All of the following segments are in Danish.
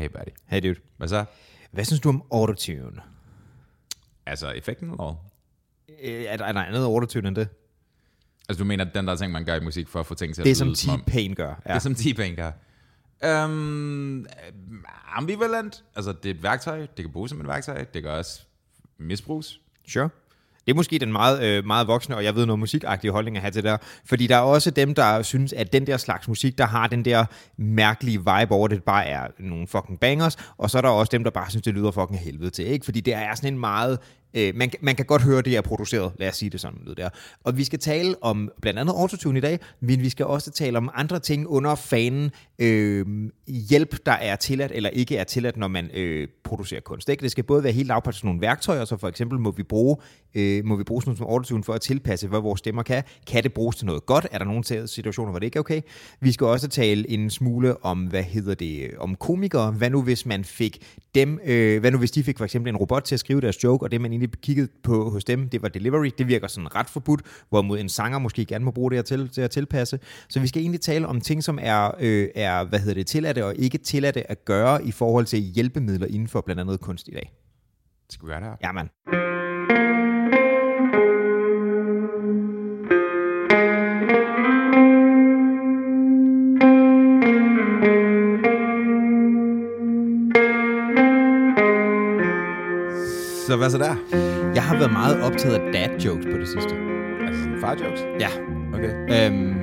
Hey buddy. Hey dude. Hvad så? Hvad synes du om autotune? Altså effekten eller? Øh, Er der, er der andet autotune end det? Altså du mener den der ting, man gør i musik for at få ting til at Det er lyde som om- T-Pain gør. Ja. Det er som T-Pain gør. Um, ambivalent. Altså det er et værktøj. Det kan bruges som et værktøj. Det kan også misbruges. Sure. Det er måske den meget, øh, meget voksne, og jeg ved noget musikagtige holdning at have til det der. Fordi der er også dem, der synes, at den der slags musik, der har den der mærkelige vibe over, det bare er nogle fucking bangers. Og så er der også dem, der bare synes, det lyder fucking helvede til. Ikke? Fordi det er sådan en meget... Øh, man, man kan godt høre, det er produceret. Lad os sige det sådan. Lyd der. Og vi skal tale om blandt andet autotune i dag, men vi skal også tale om andre ting under fanen. Øh, hjælp, der er tilladt eller ikke er tilladt, når man øh, producerer kunst. Ikke? Det skal både være helt lavpraktisk sådan nogle værktøjer, så for eksempel må vi bruge, øh, må vi bruge sådan noget som autotune for at tilpasse, hvad vores stemmer kan. Kan det bruges til noget godt? Er der nogle situationer, hvor det ikke er okay? Vi skal også tale en smule om, hvad hedder det, øh, om komikere. Hvad nu hvis man fik dem, øh, hvad nu hvis de fik for eksempel en robot til at skrive deres joke, og det man egentlig kiggede på hos dem, det var delivery. Det virker sådan ret forbudt, hvorimod en sanger måske gerne må bruge det her til, til at tilpasse. Så vi skal egentlig tale om ting, som er, øh, er hvad hedder det, tilladte og ikke tilladte at gøre i forhold til hjælpemidler inden for blandt andet kunst i dag. Skal vi gøre det her? Ja, mand. Så hvad så der? Jeg har været meget optaget af dad jokes på det sidste. Altså sådan far jokes? Ja. Okay. Øhm,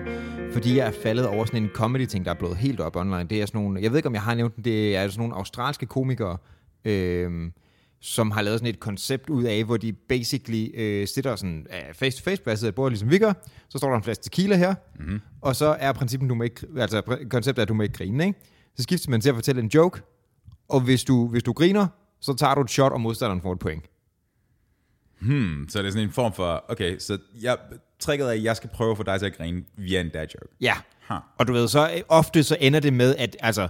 fordi jeg er faldet over sådan en comedy-ting, der er blevet helt op online. Det er sådan nogle, jeg ved ikke, om jeg har nævnt det er sådan nogle australske komikere, øhm, som har lavet sådan et koncept ud af, hvor de basically øh, sitter sådan face-to-face på et bord, ligesom vi gør. Så står der en flaske tequila her, mm-hmm. og så er princippet, du må ikke, altså konceptet er, at du må ikke grine, ikke? Så skifter man til at fortælle en joke, og hvis du, hvis du griner, så tager du et shot, og modstanderen får et point. Hmm, så det er sådan en form for, okay, så jeg, tricket er, at jeg skal prøve at få dig til at grine via en dad joke. Ja. Huh. Og du ved, så øh, ofte så ender det med, at altså,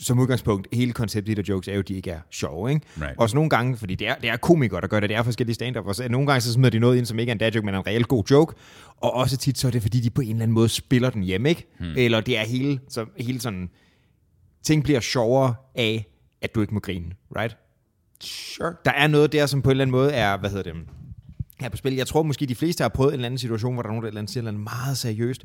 som udgangspunkt, hele konceptet der jokes er jo, at de ikke er sjove, ikke? Right. Og så nogle gange, fordi det er, det er komikere, der gør det, det er forskellige stand-up, og så nogle gange så smider de noget ind, som ikke er en dad joke, men en reelt god joke, og også tit så er det, fordi de på en eller anden måde spiller den hjem, ikke? Hmm. Eller det er hele, så, hele sådan, ting bliver sjovere af, at du ikke må grine, right? Sure. Der er noget der, som på en eller anden måde er, hvad hedder det, her på spil. Jeg tror måske, de fleste har prøvet en eller anden situation, hvor der er nogen, der eller andet siger et eller andet meget seriøst,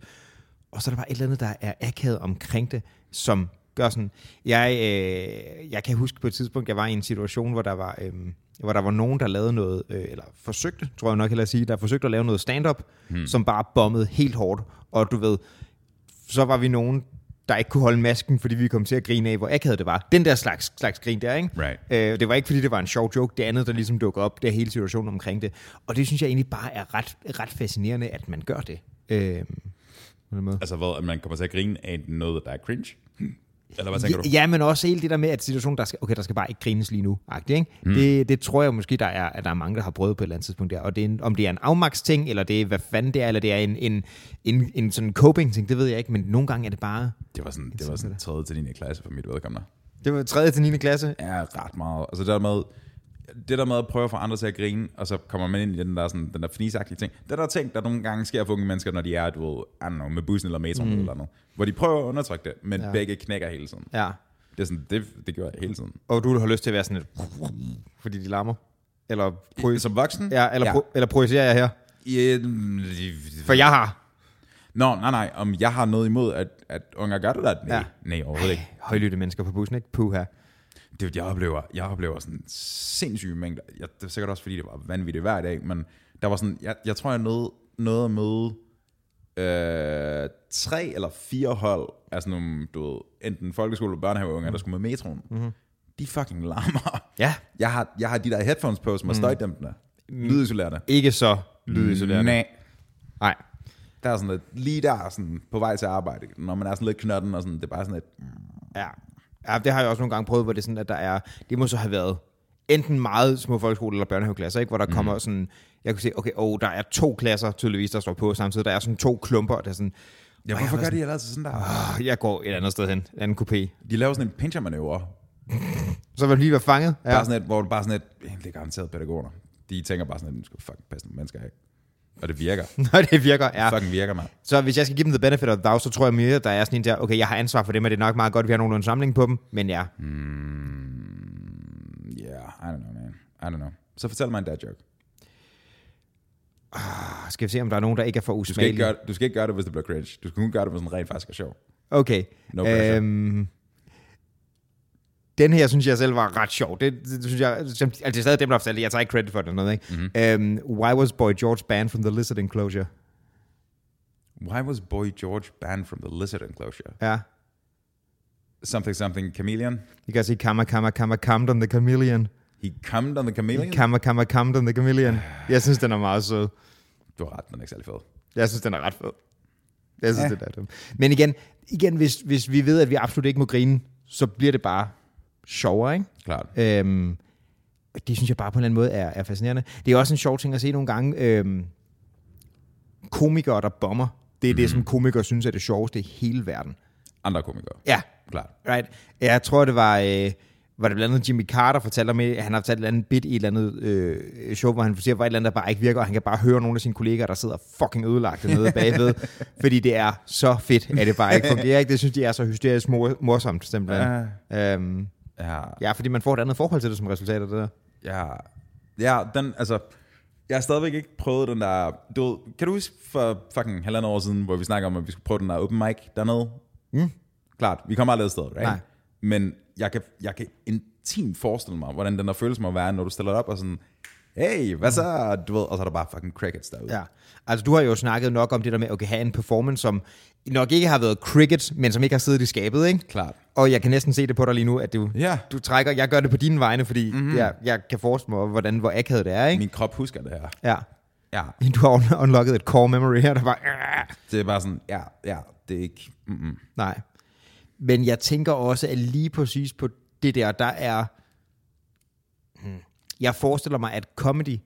og så er der bare et eller andet, der er akavet omkring det, som gør sådan... Jeg, øh, jeg kan huske på et tidspunkt, jeg var i en situation, hvor der var, øh, hvor der var nogen, der lavede noget, øh, eller forsøgte, tror jeg nok hellere at sige, der forsøgte at lave noget stand-up, hmm. som bare bombede helt hårdt. Og du ved, så var vi nogen, der ikke kunne holde masken, fordi vi kom til at grine af, hvor akavet det var. Den der slags, slags grin der, ikke? Right. Øh, det var ikke, fordi det var en sjov joke. Det andet, der ligesom dukkede op, det er hele situationen omkring det. Og det synes jeg egentlig bare er ret, ret fascinerende, at man gør det. Øh, på den måde. Altså hvad, at man kommer til at grine af noget, der er cringe? Eller hvad tænker Ja, du? ja, men også hele det der med, at situationen, der skal, okay, der skal bare ikke grines lige nu. Ikke? Mm. Det, det tror jeg måske, der er, at der er mange, der har prøvet på et eller andet tidspunkt der. Og det er en, om det er en afmaks-ting, eller det er, hvad fanden det er, eller det er en, en, en, en sådan coping-ting, det ved jeg ikke. Men nogle gange er det bare... Det var sådan, det var sådan 3. til 9. klasse for mit vedkommende. Det var 3. til 9. klasse. Ja, ret meget. Altså der med, det der med at prøve at få andre til at grine, og så kommer man ind i den der, sådan, den der fnisagtige ting. Det der ting, der nogle gange sker for unge mennesker, når de er, du ved, I don't know, med bussen eller metroen mm. eller noget, hvor de prøver at undertrykke det, men ja. begge knækker hele tiden. Ja. Det, er sådan, det, det gør jeg hele tiden. Og du har lyst til at være sådan et... Fordi de larmer. Eller, pro- Som voksen? ja, eller, ja. Pro- eller projicerer jeg her? Ja, For jeg har. Nå, nej, nej, om jeg har noget imod, at, at unger gør det der? Nej, ja. nej overhovedet ikke. Højlytte mennesker på bussen, ikke? Puh her. Det, jeg oplever, jeg oplever sådan sindssyge mængder. Jeg, det er sikkert også, fordi det var vanvittigt hver dag, men der var sådan, jeg, jeg tror, jeg nåede, nåede at møde øh, tre eller fire hold af sådan nogle, du ved, enten folkeskole- eller børnehaveunger, der skulle med metroen. Mm-hmm. De fucking larmer. Ja. Jeg har, jeg har de der headphones på, som er støjdæmpende. Lydisolerende. Ikke så lydisolerende. Nej. Nej. Der er sådan lidt, lige der sådan, på vej til arbejde, når man er sådan lidt knotten, og sådan, det er bare sådan lidt, Ja. Ja, det har jeg også nogle gange prøvet, hvor det er sådan, at der er, det må så have været enten meget små folkeskole- eller børnehaveklasser, ikke? hvor der mm. kommer sådan, jeg kunne se, okay, oh, der er to klasser tydeligvis, der står på samtidig, der er sådan to klumper, der er sådan, ja, hvorfor var gør de ellers sådan der? "Åh, jeg går et andet sted hen, en anden kopé. De laver sådan en pincher-manøvre, Så vil man lige være fanget. Ja. Bare sådan et, hvor det bare sådan et, det er garanteret pædagoger. De tænker bare sådan, at nu skal fucking passe nogle mennesker af. Og det virker. Når det virker, ja. Fucking virker, mand. Så hvis jeg skal give dem the benefit of the doubt, så tror jeg mere, der er sådan en der, okay, jeg har ansvar for dem, og det er nok meget godt, at vi har nogenlunde samling på dem, men ja. Yeah, I don't know, man. I don't know. Så fortæl mig en dad joke. Skal vi se, om der er nogen, der ikke er for Du skal, ikke usmagelige. gøre, du skal ikke gøre det, hvis det bliver cringe. Du skal kun gøre det, hvis den rent faktisk er sjov. Okay. No pressure. øhm, den her, synes jeg selv var ret sjov. Det, det, synes jeg, altså det er stadig dem, der har fortalt det. Jeg tager ikke credit for det eller noget, ikke? Mm-hmm. Um, why was Boy George banned from the lizard enclosure? Why was Boy George banned from the lizard enclosure? Ja. Something, something, chameleon? You kan sige, kamma, kamma, kamma, kammed on the chameleon. He cummed on the chameleon? Kamma, kamma, kammed on the chameleon. Jeg synes, den er meget sød. Du har ret, den er ikke særlig fed. Jeg synes, den er ret fed. Jeg synes, ja. det er dumt. Men igen, igen hvis, hvis vi ved, at vi absolut ikke må grine, så bliver det bare sjovere, ikke? Klart. Øhm, det synes jeg bare på en eller anden måde er, er fascinerende. Det er også en sjov ting at se nogle gange. Øhm, komikere, der bomber. Det er mm. det, som komikere synes er det sjoveste i hele verden. Andre komikere. Ja, Klart. right. Jeg tror, det var... Øh, var det blandt andet Jimmy Carter fortalte om, at han har fortalt et eller andet bit i et eller andet øh, show, hvor han siger, at et eller andet, der bare ikke virker, og han kan bare høre nogle af sine kollegaer, der sidder fucking ødelagte nede bagved, fordi det er så fedt, at det bare ikke fungerer. Ikke? Det synes de er så hysterisk mor- morsomt, simpelthen. Øhm, Ja, ja, fordi man får et andet forhold til det som resultat af det der. ja, ja, den, altså, jeg har stadigvæk ikke prøvet den der, du ved, kan du huske for fucking halvandet år siden, hvor vi snakker om, at vi skulle prøve den der open mic dernede? Mm. Klart, vi kommer aldrig afsted, right? Nej. Men jeg kan, jeg kan intimt forestille mig, hvordan den der følelse må være, når du stiller op og sådan, hey, hvad så? Du ved, og så er der bare fucking crickets derude. Ja. Altså, du har jo snakket nok om det der med at have en performance, som nok ikke har været cricket, men som ikke har siddet i skabet, ikke? Klart. Og jeg kan næsten se det på dig lige nu, at du, Ja. du trækker, jeg gør det på dine vegne, fordi mm-hmm. jeg, jeg kan forestille mig, hvordan, hvor akavet det er, ikke? Min krop husker det her. Ja. Ja, Du har un- unlocket et core memory her, der bare... det er bare sådan, ja, ja, det er ikke, mm-mm. Nej. Men jeg tænker også, at lige præcis på det der, der er... Jeg forestiller mig, at comedy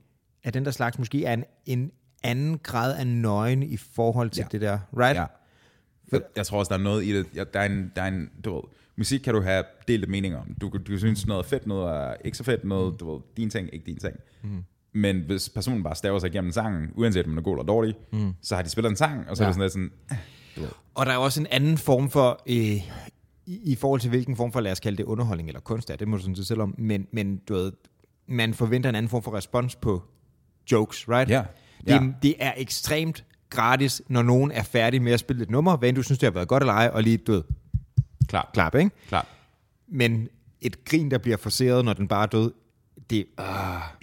af den der slags måske er en, en anden grad af nøgen i forhold til Ja. det der, right? Ja. Jeg, jeg tror også, der er noget i det. Der er en, der er en, du ved, musik kan du have delte meninger om. Du, du synes, noget er fedt, noget er ikke så fedt, noget, du ved, din ting, ikke din ting. Mm. Men hvis personen bare staver sig igennem sangen, uanset om den er god eller dårlig, mm. så har de spillet en sang, og så ja. er det sådan lidt sådan, eh, du ved. Og der er også en anden form for, øh, i, i forhold til hvilken form for, lad os kalde det underholdning eller kunst er, det må du sådan set selv om, men, men du ved, man forventer en anden form for respons på jokes, right? Ja. Det, Ja. det er ekstremt gratis, når nogen er færdig med at spille et nummer, hvad end du synes, det har været godt eller ej, og lige, du ved, Klart, klap, ikke? klart. Men et grin, der bliver forceret, når den bare er død, det uh,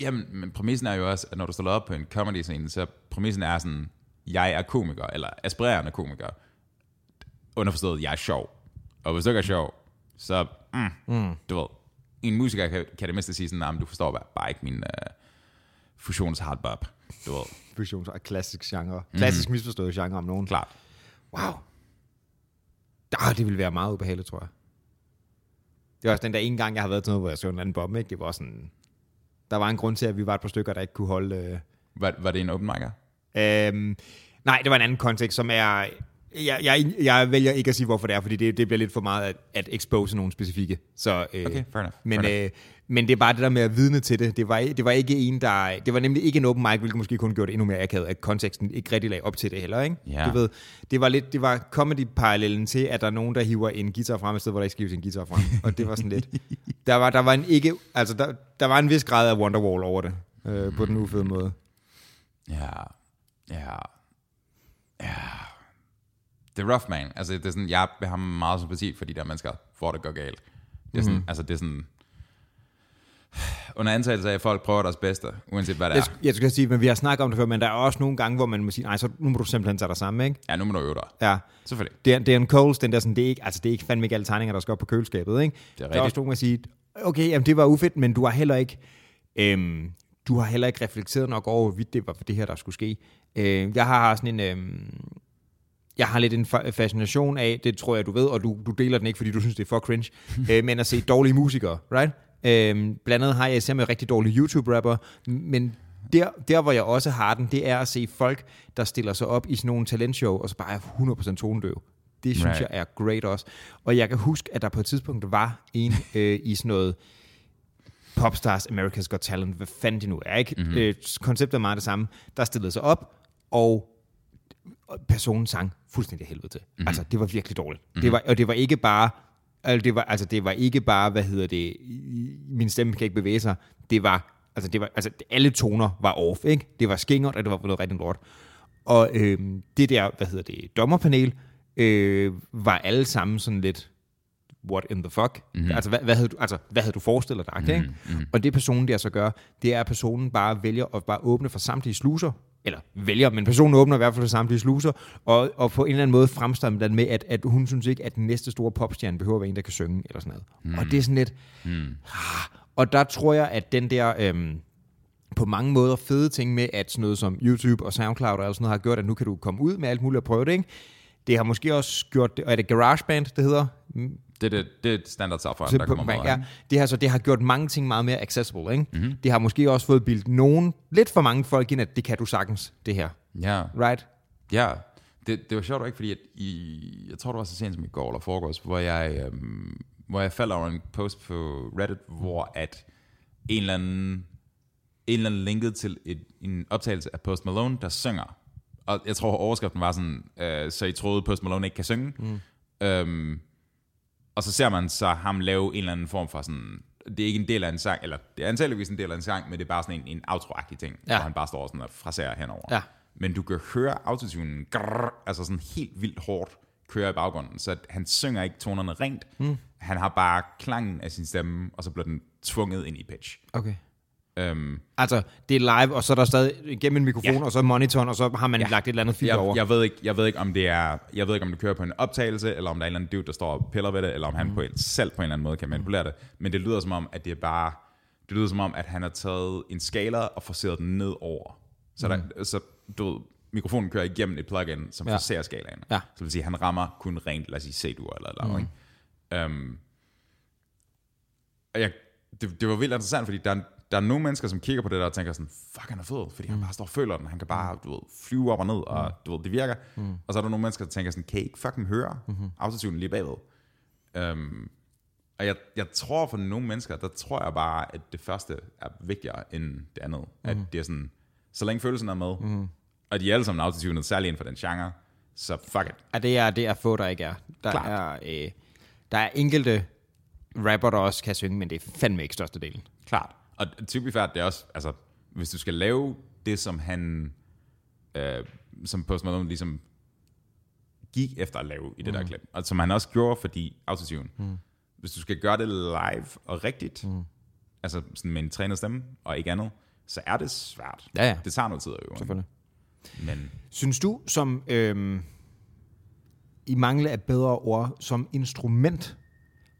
Jamen, men præmissen er jo også, at når du stiller op på en comedy scene, så præmissen er sådan, jeg er komiker, eller aspirerende komiker. Underforstået, jeg er sjov. Og hvis du ikke er sjov, så, mm, mm. du ved, en musiker kan, kan det mindste sige sådan, nah, men du forstår bare, bare ikke min uh, fusions hardbop. Du ved, fusions er klassisk genre. Klassisk mm. misforstået genre om nogen. klart. Wow. Ah, det ville være meget ubehageligt, tror jeg. Det er også den der ene gang, jeg har været til noget, hvor jeg så en anden bombe, ikke? Det var sådan... Der var en grund til, at vi var et par stykker, der ikke kunne holde... Øh, Var, var det en open micer? Øhm, nej, det var en anden kontekst, som er... Jeg, jeg, jeg vælger ikke at sige, hvorfor det er, fordi det, det bliver lidt for meget at, at expose nogle specifikke. Så, øh, Okay, fair enough, Men, fair øh, men det er bare det der med at vidne til det. Det var, det var ikke en, der... Det var nemlig ikke en open mic, hvilket måske kun gjorde det endnu mere akavet, at konteksten ikke rigtig lagde op til det heller, ikke? Ja. Du ved, det var lidt... Det var comedy-parallellen til, at der er nogen, der hiver en guitar frem, et sted, hvor der ikke skal hives en guitar frem. Og det var sådan lidt... Der var, der var en ikke... Altså, der, der var en vis grad af Wonderwall over det, øh, på den ufede måde. Ja, ja, ja. Det er rough, man. Altså, det er sådan, jeg har meget sympati for de der mennesker, hvor det går galt. Det er sådan, mm-hmm. altså, det er sådan, under antagelse af, at folk prøver deres bedste, uanset hvad det Jeg, er. sk- jeg skal sige, men vi har snakket om det før, men der er også nogle gange, hvor man må sige, nej, så nu må du simpelthen tage dig sammen, ikke? Ja, nu må du øve dig. Ja. Selvfølgelig. Det er, det er en Coles, den der sådan, det er ikke, altså det er ikke fandme ikke alle tegninger, der skal op på køleskabet, ikke? Det er der er også rigtigt. nogen, der siger, okay, jamen det var ufedt, men du har heller ikke, øhm, du har heller ikke reflekteret nok over, hvorvidt det var for det her, der skulle ske. Øh, jeg har sådan en, øhm, jeg har lidt en fa- fascination af, det tror jeg, du ved, og du, du deler den ikke, fordi du synes, det er for cringe, øh, men at se dårlige musikere, right? Øh, blandt andet har jeg især med rigtig dårlige YouTube-rapper, men der, der, hvor jeg også har den, det er at se folk, der stiller sig op i sådan nogle talentshow, og så bare er 100% tonedøv. Det synes Right. jeg er great også. Og jeg kan huske, at der på et tidspunkt var en øh, i sådan noget Popstars America's Got Talent, hvad fanden de nu er, ikke? Mm-hmm. Øh, konceptet er meget det samme. Der stillede sig op, og personen sang fuldstændig helvede til. Mm-hmm. Altså, det var virkelig dårligt. Mm-hmm. Det var, og det var ikke bare, altså det var, altså det var ikke bare, hvad hedder det, min stemme kan ikke bevæge sig. Det var, altså det var, altså alle toner var off, ikke? Det var skingert, og det var noget rigtig lort. Og øh, det der, hvad hedder det, dommerpanel, øh, var alle sammen sådan lidt, what in the fuck? Mm-hmm. Altså, hvad, hvad, havde du, altså, hvad havde du forestillet dig? Ikke? Mm-hmm. Og det personen der så gør, det er, at personen bare vælger at bare åbne for samtlige sluser, eller vælger, men personen åbner i hvert fald samtlige sluser, og, og på en eller anden måde fremstammer den med, at, at hun synes ikke, at den næste store popstjerne behøver at være en, der kan synge, eller sådan noget. Mm. Og det er sådan lidt... Mm. Ah, og der tror jeg, at den der... Øhm, på mange måder fede ting med, at sådan noget som YouTube og SoundCloud og sådan noget har gjort, at nu kan du komme ud med alt muligt og prøve det, ikke? Det har måske også gjort det, og er det GarageBand, det hedder? Det, det, det er standard software, der kommer med. Ja, det har, så det har gjort mange ting meget mere accessible. Ikke? Mm-hmm. Det har måske også fået bildt nogen, lidt for mange folk ind, at det kan du sagtens, det her. Ja. Right? Ja, det, det var sjovt ikke, fordi at i, jeg tror, det var så sent som i går eller foregårs, hvor jeg, øhm, hvor jeg faldt over en post på Reddit, hvor at en eller anden, en eller anden linket til et, en optagelse af Post Malone, der synger. Og jeg tror, overskriften var sådan, øh, så I troede, Post Malone ikke kan synge. Mm. Øhm, og så ser man så ham lave en eller anden form for sådan, det er ikke en del af en sang, eller det er antageligvis en del af en sang, men det er bare sådan en, en outro ting, ja. hvor han bare står sådan og fraserer henover. Ja. Men du kan høre autotunen, grrr, altså sådan helt vildt hårdt køre i baggrunden, så han synger ikke tonerne rent, mm. han har bare klangen af sin stemme, og så bliver den tvunget ind i pitch. Okay. Um, altså, det er live, og så er der stadig gennem en mikrofon, ja. og så monitoren, og så har man ja. lagt et eller andet jeg, over. Jeg ved, ikke, jeg ved ikke, om det er, jeg ved ikke, om det kører på en optagelse, eller om der er en eller anden dude, der står og piller ved det, eller om han mm. på en, selv på en eller anden måde kan manipulere det. Men det lyder som om, at det er bare, det lyder som om, at han har taget en skala og forseret den ned over. Så, mm. der, så du ved, mikrofonen kører igennem et plugin, som ja. forserer skalaen. Ja. Så det vil sige, at han rammer kun rent, lad os sige, C-dur eller eller mm. Ikke? Um, og jeg, det, det var vildt interessant, fordi der er, der er nogle mennesker, som kigger på det der og tænker sådan, fuck, han er fed, fordi mm. han bare står og føler den. Han kan bare, du ved, flyve op og ned, og du ved, det virker. Mm. Og så er der nogle mennesker, der tænker sådan, kan I ikke fucking høre mm-hmm. autotunen lige bagved? Um, og jeg, jeg tror for nogle mennesker, der tror jeg bare, at det første er vigtigere end det andet. Mm. At det er sådan, så længe følelsen er med, mm. og de er alle sammen autotunet, særligt inden for den genre, så fuck it. Ja, det er, det er få, der ikke er. Der Klart. er, øh, der er enkelte rapper, der også kan synge, men det er fandme ikke størstedelen. Klart. Og to be fair, det er også, altså, hvis du skal lave det, som han, øh, som Post Malone ligesom gik efter at lave i det mm. der klip, og som han også gjorde, fordi autotune, mm. hvis du skal gøre det live og rigtigt, mm. altså sådan med en trænet stemme og ikke andet, så er det svært. Ja, ja. Det tager noget tid at øve. Selvfølgelig. Men. Synes du, som øhm, i mangel af bedre ord, som instrument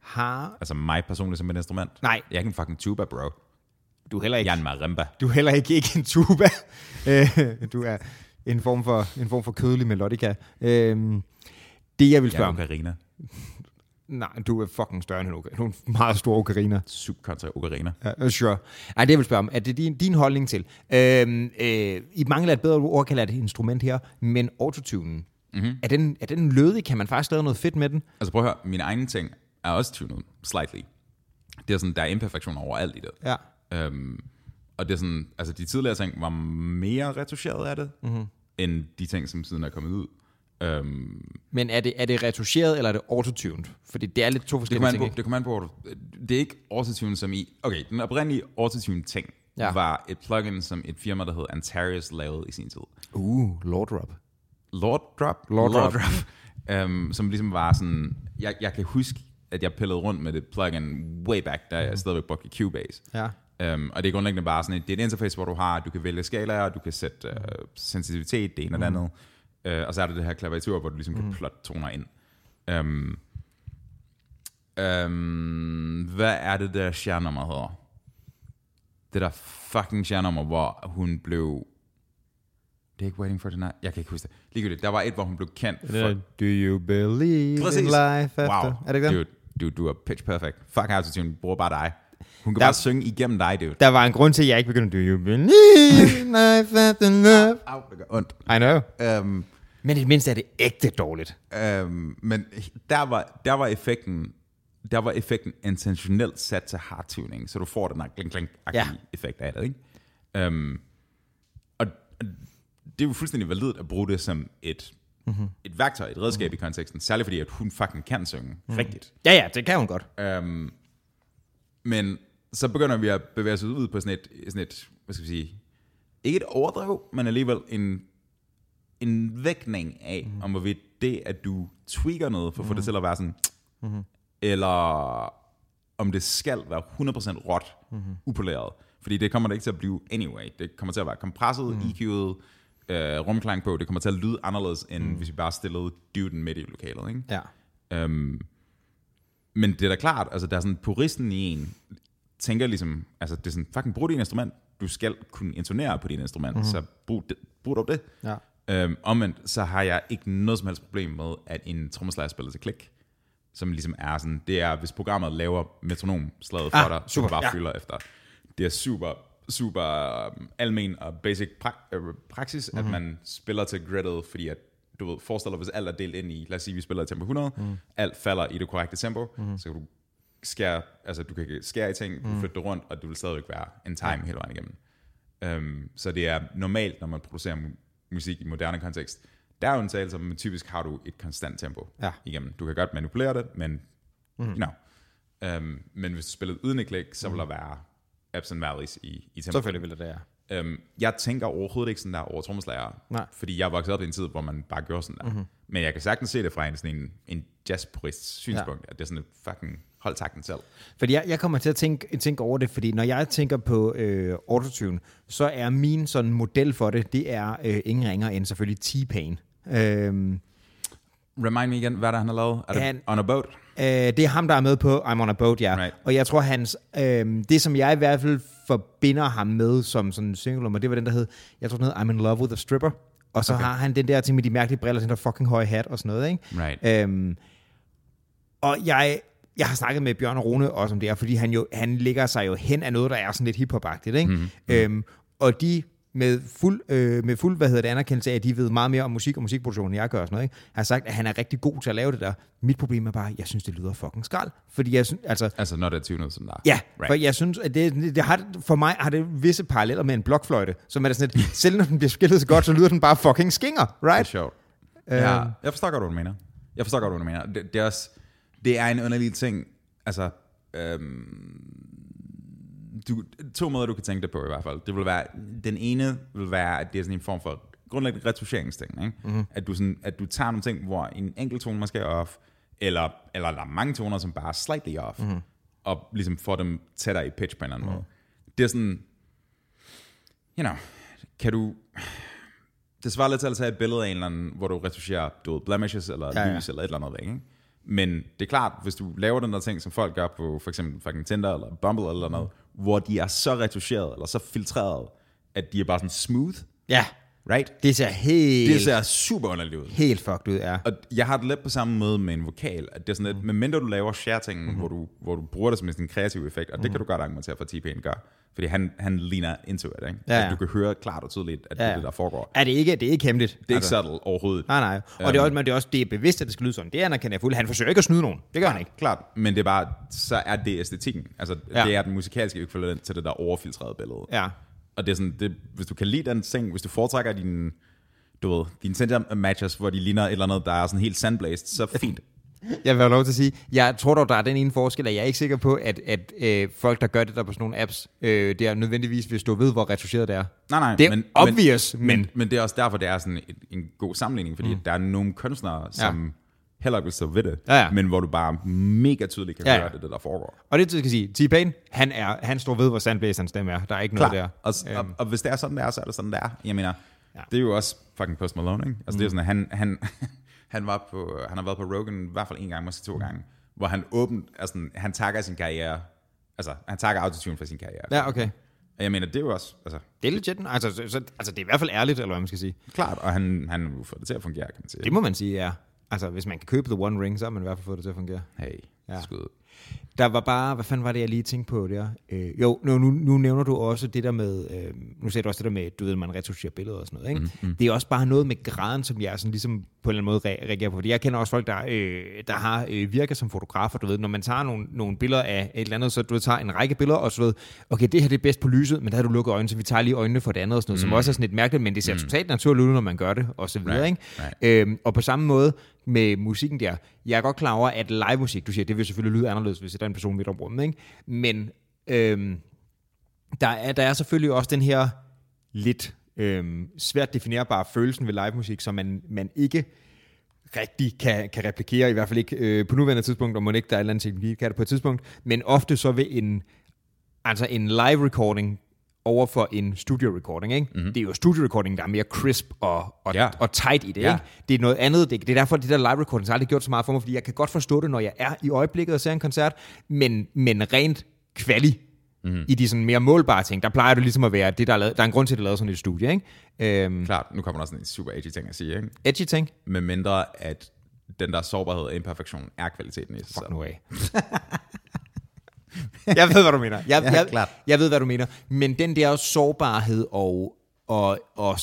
har... Altså mig personligt som et instrument? Nej. Jeg er ikke en fucking tuba, bro. Du er heller ikke... Jan Marimba. Du er heller ikke, ikke en tuba. Øh, du er en form for, en form for kødelig melodica. Øhm, det jeg vil spørge om... ocarina. Nej, du er fucking større end en er en meget stor ocarina. Subkontra ocarina. Ja, sure. Ej, det jeg vil spørge om, er det din, din holdning til? Øhm, øh, I mangler et bedre ord, kan det et instrument her, men autotunen, mm-hmm. er, den, er den lødig? Kan man faktisk lave noget fedt med den? Altså prøv at høre, min egen ting er også tunet slightly. Det er sådan, der er imperfektioner overalt i det. Ja. Øhm, og det er sådan, altså de tidligere ting var mere retuscheret af det, mm-hmm. end de ting, som siden er kommet ud. Øhm, Men er det, er det retuscheret, eller er det autotuned? Fordi det er lidt to forskellige det ting. På, det kommer an på, det er ikke autotune som i, okay, den oprindelige autotune ting ja. var et plugin, som et firma, der hed Antarius lavede i sin tid. Uh, Lord Drop. Lord Drop? Lord, Lord Drop. um, som ligesom var sådan, jeg, jeg kan huske, at jeg pillede rundt med det plugin way back, da jeg mm. stadigvæk brugte Cubase. Ja. Um, og det er grundlæggende bare sådan et, det er et interface, hvor du har, du kan vælge skalaer, du kan sætte uh, sensitivitet, det ene og det andet. Uh, og så er der det her klaviatur, hvor du ligesom mm. kan plotte toner ind. Um, um, hvad er det der stjernummer hedder? Det der fucking stjernummer, hvor hun blev... Det er ikke Waiting for Tonight. Jeg kan ikke huske det. Ligegyldigt. Der var et, hvor hun blev kendt for... Do you believe Præcis. in life after? Wow. Er det ikke det? Du, du, du er pitch perfect. Fuck autotune, bruger bare dig. Hun kan der, bare synge igennem dig, dude. Der var en grund til, at jeg ikke begyndte, do you believe in love? Au, det gør ondt. I know. Um, men i det mindste er det ægte dårligt. Um, men der var, der var effekten der var effekten intentionelt sat til hardtuning, så du får den kling kling ja. effekt af det, ikke? Um, og det er jo fuldstændig validt at bruge det som et, mm-hmm. et værktøj, et redskab mm-hmm. i konteksten. Særligt fordi, at hun fucking kan synge mm-hmm. rigtigt. Ja, ja, det kan hun godt. Um, men så begynder vi at bevæge os ud på sådan et, sådan et hvad skal vi sige, ikke et overdrev, men alligevel en, en vægtning af, mm-hmm. om hvorvidt det, at du tweaker noget, for at få det til at være sådan, mm-hmm. eller om det skal være 100% råt, mm-hmm. upoleret. Fordi det kommer det ikke til at blive anyway. Det kommer til at være kompresset, mm. EQ'et, øh, rumklang på. Det kommer til at lyde anderledes, end mm. hvis vi bare stillede duden midt i lokalet. Ikke? Ja. Um, men det er da klart, altså der er sådan puristen i en, tænker ligesom, altså det er sådan, fucking brug dit instrument. Du skal kunne intonere på dit instrument, mm-hmm. så brug, det, brug dog det. Ja. Um, omvendt, så har jeg ikke noget som helst problem med, at en trommeslager spiller til klik. Som ligesom er sådan, det er, hvis programmet laver metronomslaget for Ah, dig, super, du bare ja. fylder efter. Det er super, super um, almen og basic pra- øh, praksis, Mhm. mm-hmm. at man spiller til gridet, fordi at du ved, forestil dig, hvis alt er delt ind i, lad os sige, vi spiller i tempo 100, mm. alt falder i det korrekte tempo, mm. så kan du skære, altså du kan skære i ting, du Mhm. flytte det rundt, og det vil stadigvæk være en time hele vejen igennem. Um, så det er normalt, når man producerer mu- musik i moderne kontekst, der er undtagelser, men typisk har du et konstant tempo Ja. igennem. Du kan godt manipulere det, men mm. you know. Um, men hvis du spiller uden et klik, så vil der være ups and valleys i, i tempo. Selvfølgelig vil det ja. Um, jeg tænker overhovedet ikke sådan der over trommeslager, fordi jeg vokset op i en tid, hvor man bare gjorde sådan der. Mm-hmm. Men jeg kan sagtens se det fra en, sådan en, en jazzpurist synspunkt, ja. at det er sådan et fucking hold takten selv. Fordi jeg, jeg kommer til at tænke, tænke over det, fordi når jeg tænker på øh, autotune, så er min sådan model for det, det er øh, ingen ringer end selvfølgelig T-Pain. Øhm, Remind me igen, hvad der han har lavet? Er det Han- On a Boat? Øh, det er ham, der er med på I'm on a boat, ja. Right. Og jeg tror, hans, øh, det som jeg i hvert fald forbinder ham med som sådan en single nummer, det var den, der hed, jeg tror, den hed I'm in love with a stripper. Og så okay. har han den der ting med de mærkelige briller, den der fucking høje hat og sådan noget, ikke? Right. Øhm, og jeg, jeg har snakket med Bjørn Rune også om det her, fordi han, jo, han ligger sig jo hen af noget, der er sådan lidt hiphop-agtigt, ikke? Mm-hmm. Øhm, og de med fuld, øh, med fuld hvad hedder det, anerkendelse af, at de ved meget mere om musik og musikproduktion, end jeg gør og sådan noget, ikke? har sagt, at han er rigtig god til at lave det der. Mit problem er bare, at jeg synes, det lyder fucking skrald. Fordi jeg synes, altså, Altså, når det er tunet sådan der. Ja, Right. right. for jeg synes, at det, det, har, for mig har det visse paralleller med en blokfløjte, som er sådan, at selv når den bliver spillet så godt, så lyder den bare fucking skinger, Det er right? sjovt. Ja, jeg forstår godt, hvad du mener. Jeg forstår godt, hvad du mener. Det, det, er, også, det er en underlig ting. Altså, øhm, du, to måder, du kan tænke det på i hvert fald. Det vil være, den ene vil være, at det er sådan en form for grundlæggende retuscheringsting. Ikke? Mm-hmm. At, du sådan, at du tager nogle ting, hvor en enkelt tone måske er off, eller, eller der er mange toner, som bare er slightly off, mm-hmm. og ligesom får dem tættere i pitch på en eller anden mm-hmm. måde. Det er sådan, you know, kan du, det svarer lidt til at tage et billede af en eller anden, hvor du retuscherer du ved, blemishes eller Ja, ja, lys eller et eller andet væk. Ikke? Men det er klart, hvis du laver den der ting, som folk gør på for eksempel fucking Tinder eller Bumble eller noget, hvor de er så retuscheret eller så filtreret, at de er bare sådan smooth, Ja, right? det ser helt, Det ser super underligt ud. helt fucked ud, ja. Og jeg har det lidt på samme måde med en vokal, at det er sådan lidt, medmindre du laver share-tingen, mm-hmm. hvor, du, hvor du bruger det som en kreativ effekt, og det kan du godt argumentere for, at T-Pain gør. Fordi han, han ligner into it, ikke? Ja, ja. At du kan høre klart og tydeligt, at ja, Ja, det er ja. det, der foregår. Er det ikke, det er ikke hemmeligt? Det er ikke subtle overhovedet. Nej, nej. Og det er også, men det er også det er bevidst, at det skal lyde sådan. Det anerkender jeg fuldt. Han forsøger ikke at snyde nogen. Det gør han ikke. Klart, men det er bare, så er det æstetikken. Altså, ja. Ja. det er den musikalske ekvivalent til det der overfiltrerede billede. Ja. Og det er sådan, det, hvis du kan lide den ting, hvis du foretrækker dine, du ved, dine center matches, hvor de ligner et eller andet, der er sådan helt sandblæst, så fint. Jeg vil have lov til at sige, jeg tror dog, der er den ene forskel, at jeg er ikke sikker på, at, at øh, folk, der gør det der på sådan nogle apps, øh, det er nødvendigvis, hvis du ved, hvor retuscheret det er. Nej, nej. Det er obvious, men, men- men... Men det er også derfor, det er sådan en, en god sammenligning, fordi mm. der er nogle kunstnere, som heller ikke vil stå ved det, Ja, ja. men hvor du bare mega tydeligt kan Ja, ja, høre, det, det der foregår. Og det, jeg skal sige, T-Pain, han, er, han står ved, hvor sandblæst hans stemme er. Der er ikke noget der. Og, og, Øhm, og, hvis det er sådan, det er, så er det sådan, det er. Jeg mener, Ja. det er jo også fucking Post Malone, ikke? Altså, mm. det er sådan, at han, han, han, var på, han har været på Rogan i hvert fald en gang, måske to gange, hvor han åbent, altså, han takker sin karriere, altså, han takker autotune for sin karriere. ja, okay. Og jeg mener, det er jo også, altså, Det er legit. Altså, så, så, altså, det er i hvert fald ærligt, eller hvad man skal sige. klart, og han, han vil få det til at fungere, kan man sige. Det må man sige, ja. Altså, hvis man kan købe The One Ring, så har man i hvert fald fået det til at fungere. Hey, Ja. skud. Der var bare, hvad fanden var det, jeg lige tænkte på der? Øh, jo, nu, nu, nu nævner du også det der med, øh, nu sagde du også det der med, du ved, man retuscherer billeder og sådan noget, ikke? Mm, mm. Det er også bare noget med graden, som jeg sådan ligesom på en eller anden måde re- reagerer på. Fordi jeg kender også folk, der, øh, der har øh, virker som fotografer, du ved, når man tager nogle, nogle billeder af et eller andet, så du ved, tager en række billeder, og så ved, okay, det her det er bedst på lyset, men der har du lukket øjnene, så vi tager lige øjnene for det andet, og sådan noget, mm. som også er sådan lidt mærkeligt, men det ser mm. totalt naturligt ud, når man gør det, og så videre, Right, ikke? Øhm, og på samme måde med musikken der, jeg er godt klar over, at live musik, du siger, det vil selvfølgelig lyde anderledes, hvis der være en person midt om rummet, ikke? Men øhm, der, er, der er selvfølgelig også den her lidt øhm, svært definerbare følelsen ved live musik, som man, man ikke rigtig kan, kan replikere, i hvert fald ikke øh, på nuværende tidspunkt, og må ikke der er et eller andet teknologi, kan det på et tidspunkt, men ofte så ved en, altså en live recording over for en studio recording, ikke? Mm-hmm. Det er jo studio recording, der er mere crisp og, og, Ja. og tight i det, Ja. ikke? Det er noget andet. Det, det er derfor, at det der live recording har aldrig gjort så meget for mig, fordi jeg kan godt forstå det, når jeg er i øjeblikket og ser en koncert, men, men rent kvali mm-hmm. i de sådan mere målbare ting, der plejer det ligesom at være, det der er, lavet, der er en grund til, at det er lavet sådan et studie, ikke? Øhm, Klart, nu kommer der sådan en super edgy ting at sige, ikke? edgy ting. Med mindre, at den der sårbarhed og imperfektion er kvaliteten i sig selv. Fuck nu af. jeg ved, hvad du mener. Jeg, Ja, jeg, klart. jeg ved, hvad du mener. Men den der sårbarhed og, og, og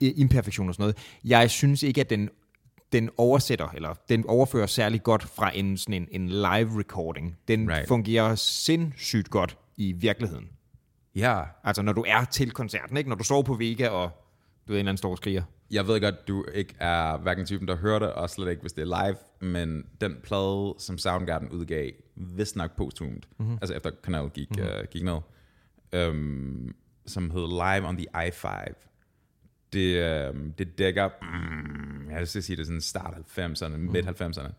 imperfektion og sådan noget, jeg synes ikke, at den, den oversætter, eller den overfører særlig godt fra en, sådan en, en live recording. Den Right. fungerer sindssygt godt i virkeligheden. Ja, Altså, når du er til koncerten, ikke? Når du sover på Vega, og du ved, en eller anden står og skriger. Jeg ved godt, du ikke er hverken typen, der hører det, og slet ikke, hvis det er live, men den plade, som Soundgarden udgav, vist nok posthumt, mm-hmm. altså efter kanalen gik, mm-hmm. uh, gik ned, um, som hed Live on the i5, det, um, det dækker, mm, jeg vil sige, det er sådan start 90'erne, mm. midt 90'erne,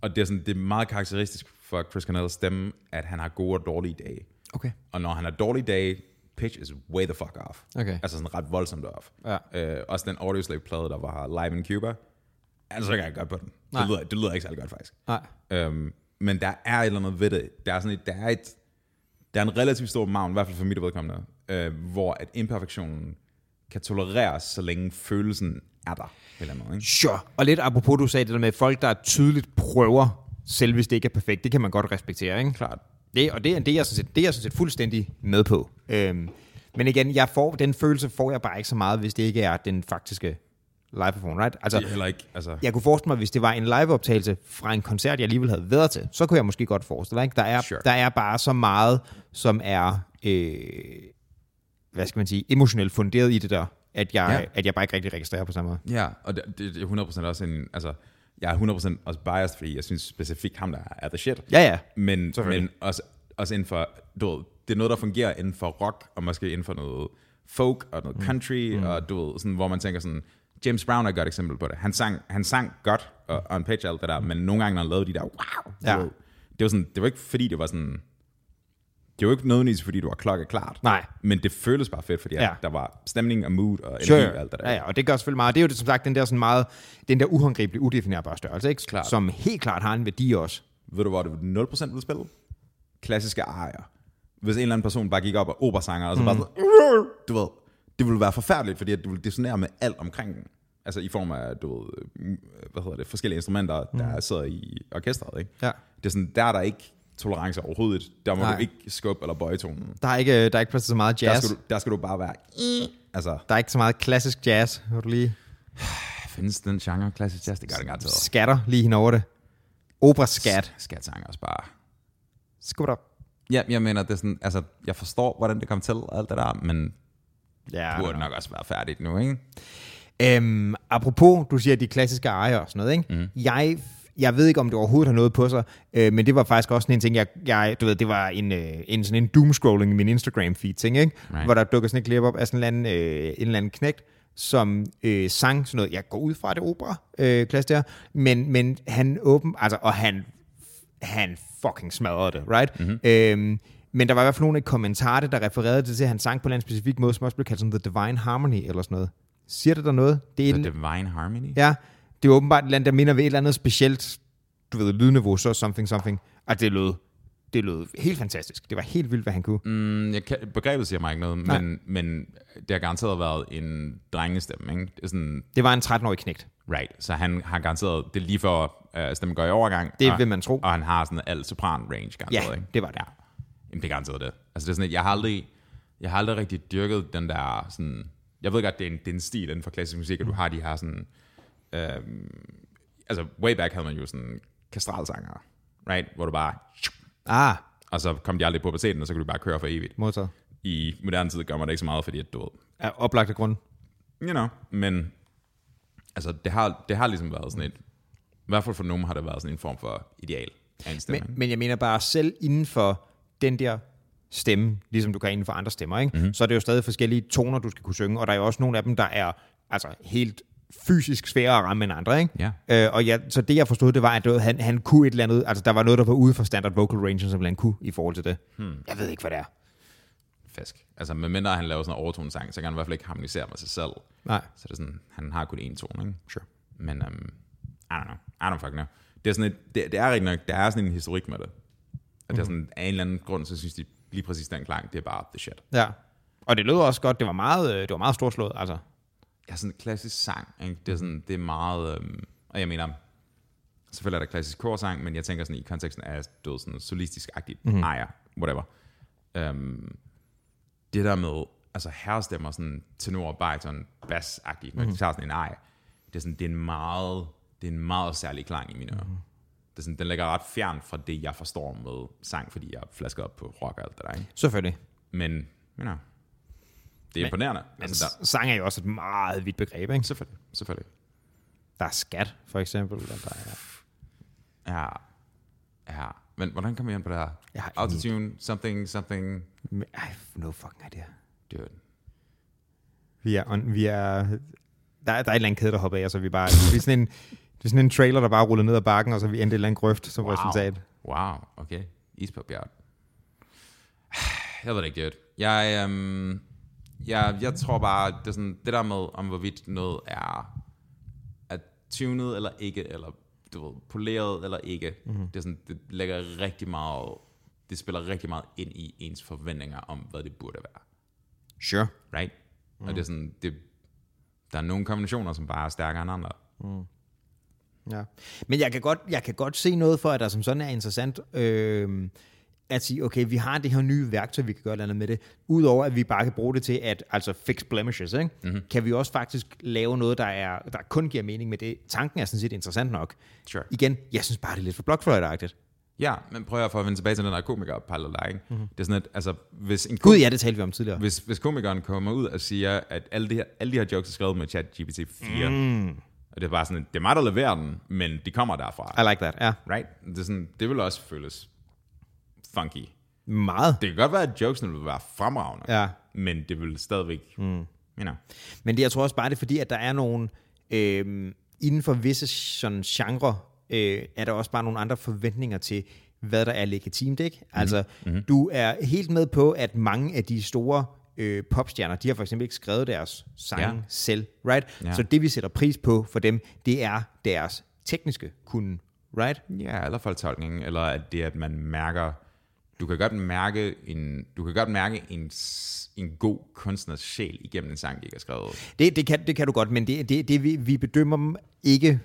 og det er, sådan, det er meget karakteristisk for Chris Cornells stemme, at han har gode og dårlige dage. Okay. Og når han har dårlige dage, pitch is way the fuck off. Okay. Altså sådan ret voldsomt off. Ja. Øh, også den Audioslave-plade, der var live in Cuba, altså ikke godt på den. Nej. Det lyder, det lyder ikke særlig godt, faktisk. Nej. Øhm, men der er et eller andet ved det. Der er, sådan et, der er, et, der er en relativt stor maven, i hvert fald for mit vedkommende, øh, hvor at imperfektionen kan tolereres, så længe følelsen er der. Eller måde, ikke? Sure. Og lidt apropos, du sagde det der med folk, der tydeligt prøver, selv hvis det ikke er perfekt, det kan man godt respektere, ikke? Klart. Det, og det, er- det, er jeg sådan set, det er jeg sådan set fuldstændig med på. Øhm, men igen, jeg får, den følelse får jeg bare ikke så meget, hvis det ikke er den faktiske live performance, right? Altså, Det er ikke, altså... jeg kunne forestille mig, hvis det var en liveoptagelse fra en koncert, jeg alligevel havde været til, så kunne jeg måske godt forestille mig, ikke? Der er, Sure. der er bare så meget, som er, øh, hvad skal man sige, emotionelt funderet i det der, at jeg, Ja. at jeg bare ikke rigtig registrerer på samme måde. Ja, og det, det, det er 100% også en... Altså, jeg er 100% også biased, fordi jeg synes specifikt ham, der er the shit. Ja, ja. Men, men også, også inden for, du ved, det er noget, der fungerer inden for rock, og måske inden for noget folk og noget country, mm. og du ved, sådan, hvor man tænker sådan, James Brown er et godt eksempel på det. Han sang, han sang godt og on og alt det der, men nogle gange, når han lavede de der, wow, Ja. ved, det var sådan, det var ikke fordi, det var sådan, det var ikke nødvendigvis, fordi du var klokke klart. Nej. Men det føltes bare fedt, fordi ja. Der var stemning og mood og energi Sure. og alt det der. Ja, ja, og det gør selvfølgelig meget. Det er jo det, som sagt den der sådan meget, den der uhåndgribelige, udefinerbare størrelse, ikke? Klart. som helt klart har en værdi også. Ved du, hvor det 0% ville spille? Klassiske arier. Hvis en eller anden person bare gik op og operasanger, og så bare sådan, du ved, det ville være forfærdeligt, fordi du ville dissonere med alt omkring den. Altså i form af, du ved, mm, hvad hedder det, forskellige instrumenter, der sidder i orkestret, ikke? Ja. Det er sådan, der er der ikke tolerance overhovedet. Der må Nej. du ikke skubbe eller bøje tonen. Der er ikke, der er ikke plads så meget Der jazz. skal, du, der skal du bare være, altså, Der er ikke så meget klassisk jazz. Hør du lige findes den genre klassisk jazz? Det gør det garanteret. skatter lige hen over det. Opera skat. Skatsanger også bare. Skub op. Ja, jeg mener, det er sådan, altså, jeg forstår, hvordan det kom til, og alt det der, men Ja, det burde nok også være færdigt nu, ikke? Øhm, apropos, du siger de klassiske ejer og sådan noget, ikke? Mm. Jeg, jeg ved ikke, om det overhovedet har noget på sig, øh, men det var faktisk også sådan en ting, jeg, jeg du ved, det var en, øh, en sådan en doomscrolling i min Instagram-feed ting, ikke? Right. Hvor der dukker sådan et klip op af sådan en eller anden, øh, en eller anden knægt, som øh, sang sådan noget, jeg går ud fra det opera øh, klasse der, men, men han åben, altså, og han, han fucking smadrede det, right? Mm-hmm. Øhm, men der var i hvert fald nogle kommentarer, der refererede til, at han sang på en specifik måde, som også blev kaldt sådan The Divine Harmony, eller sådan noget. Siger det der noget? Det er The en, Divine Harmony? Ja, det er åbenbart et andet, der minder ved et eller andet specielt, du ved, lydniveau, så something, something. Og det lød det lød helt fantastisk. Det var helt vildt, hvad han kunne. Mm, jeg kan, begrebet siger mig ikke noget, men, men det har garanteret været en drengestemme, ikke? Det er sådan, Det var en 13-årig knægt. right, så han har garanteret, det er lige for uh, stemmen går i overgang. Det og, vil man tro. Og han har sådan alt sopran range, garanteret, Ja, ikke? det var det. Ja, Jamen, det er garanteret det. Altså det er sådan, at jeg har aldrig, jeg har aldrig rigtig dyrket den der sådan, jeg ved godt, det er en, det er en stil inden for klassisk musik, at du har de her sådan, øhm, altså way back havde man jo sådan kastralsanger, right, hvor du bare, Ah, og så kom de aldrig på puberteten, og så kunne du bare køre for evigt. modtaget. I moderne tid gør man det ikke så meget, fordi at du ved, Er oplagt af grund. you know, men altså det har, det har ligesom været sådan et, i hvert fald for nogen har det været sådan en form for ideal af en stemme. Men, men jeg mener bare, selv inden for den der stemme, ligesom du kan inden for andre stemmer, ikke? Mm-hmm. så er det jo stadig forskellige toner, du skal kunne synge, og der er jo også nogle af dem, der er altså helt fysisk sværere at ramme end andre, ikke? Ja. Øh, og ja, så det jeg forstod, det var, at han, han kunne et eller andet, altså der var noget, der var ude for standard vocal range, som han kunne i forhold til det. Hmm. Jeg ved ikke, hvad det er. Fisk. Altså medmindre han laver sådan en overtonesang, så kan han i hvert fald ikke harmonisere med sig selv. Nej. Så det er sådan, han har kun én tone, ikke? Sure. Men, um, I don't know. I don't fucking know. Det er, sådan et, det, det er rigtig nok, der er sådan en historik med det. At det er sådan, af en eller anden grund, så synes de lige præcis den klang, det er bare the shit. Ja. Og det lød også godt, det var meget, øh, det var meget storslået, altså. Ja, sådan en klassisk sang, ikke? Det er, sådan, det er meget, um, og jeg mener, selvfølgelig er der klassisk korsang, men jeg tænker sådan i konteksten af, du ved, sådan solistisk-agtigt, mm-hmm. ejer, whatever. Um, det der med, altså herrestemmer, sådan tenor, bariton, bass-agtigt, mm-hmm. tager sådan en ej, det er sådan, det er en meget, det er en meget særlig klang i mine ører. Mm-hmm. Det er sådan, den ligger ret fjern fra det, jeg forstår med sang, fordi jeg er flasket op på rock og alt det der, ikke? Selvfølgelig. Men, you know, det er imponerende. Men Altså, der, sang er jo også et meget vidt begreb, ikke? selvfølgelig, selvfølgelig. Der er skat, for eksempel. Der er, Ja, ja. Men hvordan kommer jeg ind på det her? Jeg har ingen Autotune, something, something, Men, ej, no fucking idea. dude. Vi er, on, vi er der, er, der er et eller andet kæde, der hopper af, så vi bare, vi er sådan en, det er sådan en trailer, der bare ruller ned ad bakken, og så vi endte et eller andet grøft som wow. resultat. Wow, okay. Is på bjerg. Jeg ved det ikke, dude. Jeg, øhm, jeg, jeg tror bare, det, er sådan, det der med, om hvorvidt noget er, er tunet eller ikke, eller du ved, poleret eller ikke, mm-hmm. det, er sådan, det lægger rigtig meget, det spiller rigtig meget ind i ens forventninger om, hvad det burde være. Sure. Right? Mm. Og det er sådan, det, der er nogle kombinationer, som bare er stærkere end andre. Ja. Men jeg kan, godt, jeg kan godt se noget for, at der som sådan er interessant øh, at sige, okay, vi har det her nye værktøj, vi kan gøre noget med det. Udover at vi bare kan bruge det til at altså fix blemishes, ikke? Mm-hmm. kan vi også faktisk lave noget, der, er, der kun giver mening med det. Tanken er sådan set interessant nok. Sure. Igen, jeg synes bare, det er lidt for Blockfløjte-agtigt. Ja, men prøv at få at vende tilbage til den der komiker der, ikke? Mm-hmm. Det er sådan, at altså, hvis, en Gud, ja, det talte vi om tidligere. hvis, hvis komikeren kommer ud og siger, at alle de her, alle de her jokes er skrevet med chat GPT-4, mm. og det er bare sådan, det er mig, der leverer den, men de kommer derfra. I like that, ja. Right? Det, er sådan, det vil også føles funky. Meget. Det kan godt være, at jokesene vil være fremragende, Ja. men det vil stadigvæk, mm. you know. Men det, jeg tror også bare, det er fordi, at der er nogle, øh, inden for visse sådan genre, øh, er der også bare nogle andre forventninger til, hvad der er legitimt, ikke? Mhm. Altså, mm-hmm. du er helt med på, at mange af de store øh, popstjerner, de har for eksempel ikke skrevet deres sange Ja. selv, right? Ja. Så det, vi sætter pris på for dem, det er deres tekniske kunde, right? Ja, eller fortolkning, eller at det, at man mærker, du kan godt mærke en, du kan godt mærke en, en god kunstners sjæl igennem en sang, de ikke har skrevet. Det, det, kan, det kan du godt, men det, det, det vi, vi bedømmer dem ikke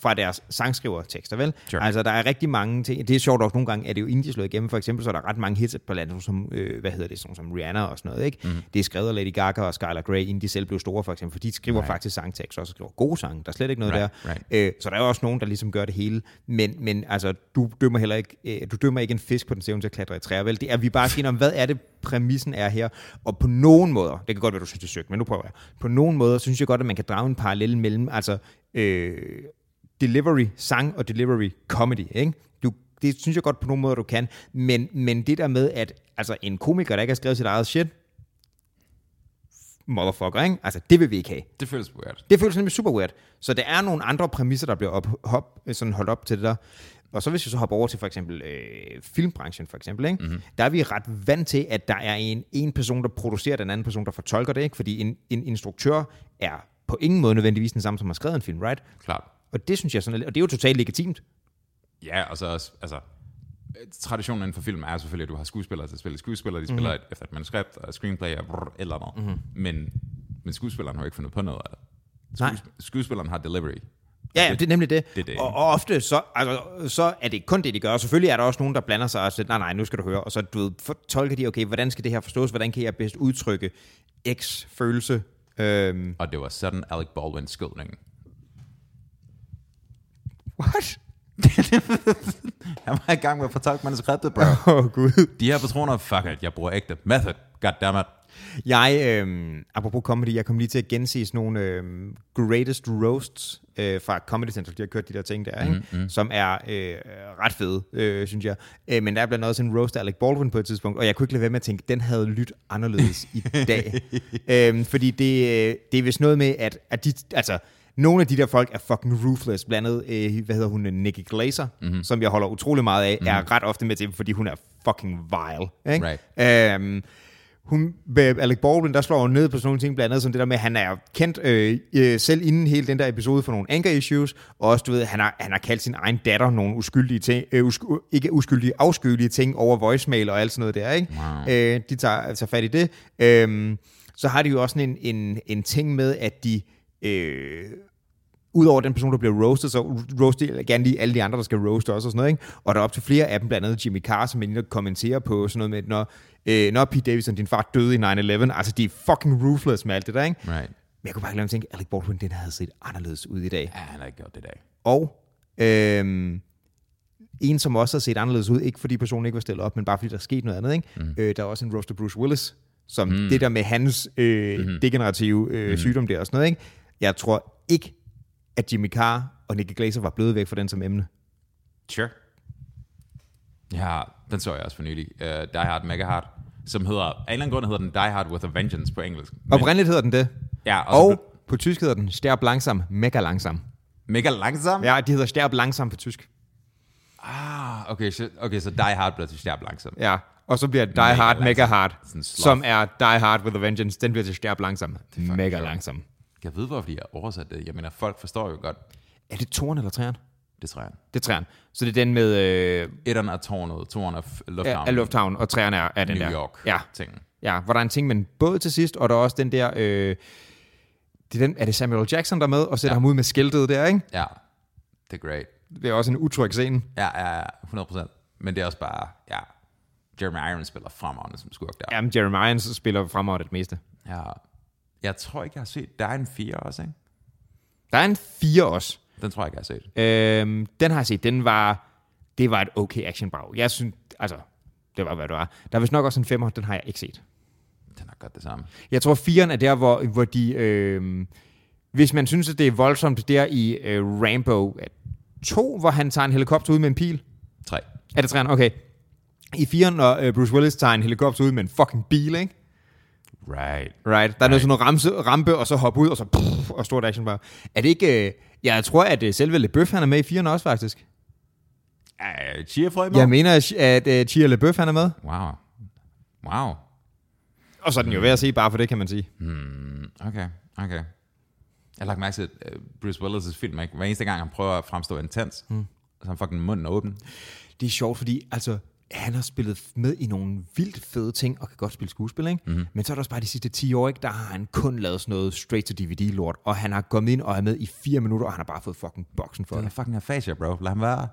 fra deres sangskrivertekster, vel? Sure. Altså, der er rigtig mange ting. Det er sjovt også, nogle gange er det jo indie slået igennem. For eksempel, så er der ret mange hits på landet, som, øh, hvad hedder det, sådan, som Rihanna og sådan noget, ikke? Mm. Det er skrevet af Lady Gaga og Skylar Grey, inden de selv blev store, for eksempel, for de skriver Right. faktisk sangtekster, og så skriver gode sange. Der er slet ikke noget Right, der. right. Øh, så der er jo også nogen, der ligesom gør det hele. Men, men altså, du dømmer heller ikke, øh, du dømmer ikke en fisk på den evne til at klatre i træer, vel? Det er, vi bare siger, om, hvad er det, præmissen er her? Og på nogen måder, det kan godt være, du synes, det er søgt, men nu prøver jeg. På nogen måder, synes jeg godt, at man kan drage en parallel mellem, altså, øh, delivery sang og delivery comedy, ikke? Du, det synes jeg godt på nogle måder, du kan. Men, men det der med, at altså, en komiker, der ikke har skrevet sit eget shit, motherfucker, ikke? Altså, det vil vi ikke have. Det føles weird. Det føles nemlig super weird. Så der er nogle andre præmisser, der bliver op, hop, sådan holdt op til det der. Og så hvis vi så hopper over til for eksempel øh, filmbranchen, for eksempel, ikke? Mm-hmm. der er vi ret vant til, at der er en, en person, der producerer, den anden person, der fortolker det. Ikke? Fordi en, en instruktør er på ingen måde nødvendigvis den samme, som har skrevet en film, right? Klart. Og det synes jeg sådan, og det er jo totalt legitimt. Ja, og så også, altså, traditionen inden for film er selvfølgelig, at du har skuespillere til at spille skuespillere, de spiller mm-hmm. efter et manuskript, og screenplay og brrr, eller noget. Mm-hmm. Men, men skuespilleren har jo ikke fundet på noget af det. Nej. Skuesp- skuespilleren har delivery. Ja, ja, det er nemlig det. det det. Og, og ofte så, altså, så er det kun det, de gør. Og selvfølgelig er der også nogen, der blander sig og siger, nej, nej, nu skal du høre. Og så du ved, for, tolker de, okay, hvordan skal det her forstås? Hvordan kan jeg bedst udtrykke X følelse? Øhm, Og det var sådan Alec Baldwin skød. What? Han var i gang med at fortolke manuskriptet, bro. Åh, oh, Gud. De her patroner, fuck it, jeg bruger ægte. Method, goddammit. Jeg, øhm, apropos comedy, jeg kom lige til at gense sådan nogle øhm, greatest roasts øh, fra Comedy Central. De har kørt de der ting der, ikke? Mm, som er øh, ret fede, øh, synes jeg. Øh, men der er blandt andet også en roast af Alec Baldwin på et tidspunkt, og jeg kunne ikke lade være med at tænke, den havde lyttet anderledes i dag. øhm, fordi det, øh, det er vist noget med, at, at de, altså, nogle af de der folk er fucking ruthless. Blandt andet, øh, hvad hedder hun, Nikki Glaser, mm-hmm. som jeg holder utrolig meget af, mm-hmm. er ret ofte med til, fordi hun er fucking vile. Ikke? Right. Øhm, hun, med Alec Baldwin, der slår hun ned på sådan nogle ting, blandt andet som det der med, at han er kendt øh, øh, selv inden hele den der episode for nogle anger issues, og også, du ved, han har, han har kaldt sin egen datter nogle uskyldige ting, øh, usk, ikke uskyldige, afskyelige ting over voicemail og alt sådan noget der, ikke? Wow. Øh, de tager, tager fat i det. Øhm, så har de jo også sådan en, en, en ting med, at de... Øh, Udover den person, der bliver roasted, så roaster de gerne lige alle de andre, der skal roaste også og sådan noget. Ikke? Og der er op til flere af dem, blandt andet Jimmy Carr, som inde og kommenterer på sådan noget med, når, øh, når Pete Davidson, din far, døde i 9-11. Altså, de er fucking ruthless med alt det der, ikke? Right. Men jeg kunne bare glemme at tænke, Alec Baldwin, den havde set anderledes ud i dag. Ja, han har ikke gjort det i dag. Og øhm, en, som også har set anderledes ud, ikke fordi personen ikke var stillet op, men bare fordi der er sket noget andet. Ikke? Mm. Øh, der er også en roaster Bruce Willis, som mm. det der med hans øh, mm-hmm. degenerative øh, mm. sygdom der og sådan noget. Ikke? Jeg tror ikke, at Jimmy Carr og Nicky Glaser var blevet væk fra den som emne. Sure. Ja, den så jeg også for nylig. Uh, Die Hard Mega Hard, som hedder, af en eller anden grund hedder den Die Hard with a Vengeance på engelsk. Men, Oprindeligt hedder den det. ja, og, Og på tysk hedder den Sterb langsam, mega langsam. mega langsom. Ja, de hedder Sterb langsam på tysk. Ah, okay, så, okay, så Die Hard bliver til stærp langsom. Ja, og så bliver Die Mega Hard, Mega langsom. Hard, som er Die Hard with a Vengeance, den bliver til Sterb langsam, mega sjovt. langsom. Jeg ved, hvorfor de har oversat det. Jeg mener, folk forstår jo godt, Er det toren eller træeren? det tror jeg. Det er træeren. Så det er den med øh, Etteren er tårnet, toeren er lufthavnen. af lufthavn, og træerne er, er den New der. York Ja, ting. ja, hvor der er en ting med en båd til sidst, og der er også den der... Øh, det er, den, er det Samuel Jackson, der er med, og sætter ja. Ham ud med skiltet der, ikke? Ja, det er great. Det er også en utryg scene. Ja, ja, ja, 100%. Men det er også bare, ja, Jeremy Irons spiller fremragende som skurk der. Jamen, Jeremy Irons spiller fremover det meste. Ja. Jeg tror ikke, jeg har set, der er en 4 også, ikke? Der er en 4 også. Den tror jeg ikke, jeg har set. Øhm, den har jeg set. Den var... Det var et okay actionbrag. Jeg synes... Altså, det var, hvad det var. Der er vist nok også en femmer. Den har jeg ikke set. Den har godt det samme. Jeg tror, firen er der, hvor, hvor de... Øh, hvis man synes, at det er voldsomt, der i øh, Rambo 2, hvor han tager en helikopter ud med en pil. 3. Er det træerne? Okay. I firen, når øh, Bruce Willis tager en helikopter ud med en fucking bil, ikke? Right. Right. Der er noget sådan noget ramse, rampe, og så hoppe ud, og så pff, og stort action bare. Er det ikke... Øh, jeg tror, at øh, selve LeBeouf, han er med i firen også, faktisk. Uh, for i Jeg mener, at, uh, Chia LeBeouf, han er med. Wow. Wow. Og så er den jo ved at se, bare for det, kan man sige. Hmm, okay, okay. Jeg har lagt mærke til uh, Bruce Willis' film, ikke? Hver eneste gang, han prøver at fremstå intens, hmm. så han fucking munden åben. Det er sjovt, fordi altså, han har spillet med i nogle vildt fede ting, og kan godt spille skuespil, ikke? Mm-hmm. Men så er der også bare de sidste 10 år, ikke? der har han kun lavet sådan noget straight-to-DVD-lort, og han har kommet ind og er med i 4 minutter, og han har bare fået fucking boksen for Det det. er fucking afasia, bro. Lad ham være.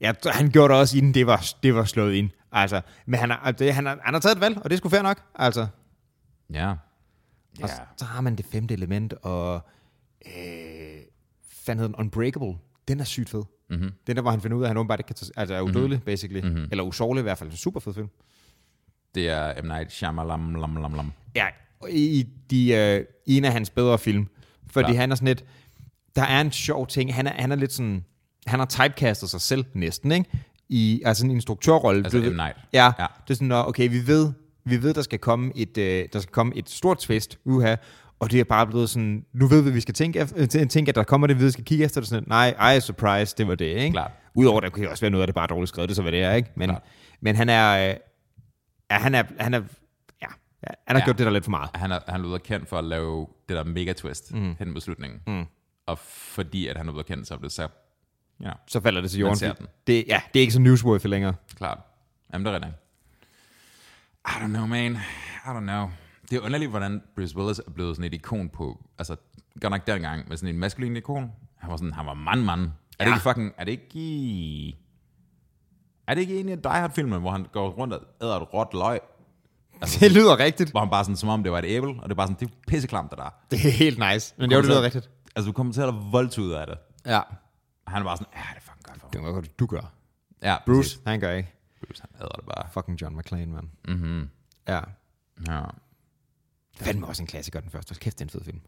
Ja, han gjorde det også, inden det var, det var slået ind. Altså, men han har, det, han, har, han har taget et valg, og det er sgu fair nok. Altså, Ja. Og Ja. så, har man det femte element, og øh, fanden den, Unbreakable. Den er sygt fed. Mm-hmm. Den der, hvor han finder ud af, at han åbenbart ikke kan tage, altså er udødelig, mm-hmm. basically. Mm-hmm. Eller usårlig i hvert fald. Super fed film. Det er M. Night Shyamalan, lam, lam, lam. Ja, i, de, øh, i en af hans bedre film. Fordi Klart. han er sådan lidt, der er en sjov ting, han er, han er lidt sådan, han har typecastet sig selv næsten, ikke? I altså en instruktørrolle. Altså Du M. Night. Ja, Ja. det er sådan, okay, vi ved, vi ved, der skal komme et, øh, der skal komme et stort twist, uha, og det er bare blevet sådan, nu ved vi, hvad vi skal tænke, efter, øh, tænke at der kommer det, vi skal kigge efter det, sådan, nej, ej, surprise, det var det, ikke? Klart. Udover, der kunne også være noget af det bare dårligt skrevet, det så hvad det er, ikke? Men, Klart. men han er, øh, ja, han er, han er, ja, han har Ja. gjort det der lidt for meget. Han er, han er blevet kendt for at lave det der mega twist mm. hen mod slutningen. Mm. Og fordi at han er blevet kendt, så er det så Ja, så falder det til jorden. den. Det, ja, det er ikke så newsworthy længere. klart. Jamen, det er rigtigt. I don't know, man. I don't know. Det er underligt, hvordan Bruce Willis er blevet sådan et ikon på, altså, godt nok dengang, med sådan en maskulin ikon. Han var sådan, han var mand, mand. Er det ikke fucking, er det ikke i... Er det ikke en af Die Hard-filmen, hvor han går rundt og æder et råt løg? Altså, Det lyder rigtigt. hvor han bare sådan, som om det var et æble, og det er bare sådan, det er pisseklamt, det der. Det er helt nice. Men det, var, det lyder rigtigt. Altså, du kommer til at voldt ud af det. Ja. Og han bare sådan, ja, det er fucking godt for Det var godt, du gør. Ja, Bruce, præcis. han gør ikke. Bruce, han æder det bare. Fucking John McClane, mand. Mm-hmm. Ja. Ja. Fandme også en klassiker, den første. Hold Kæft, det er en fed film.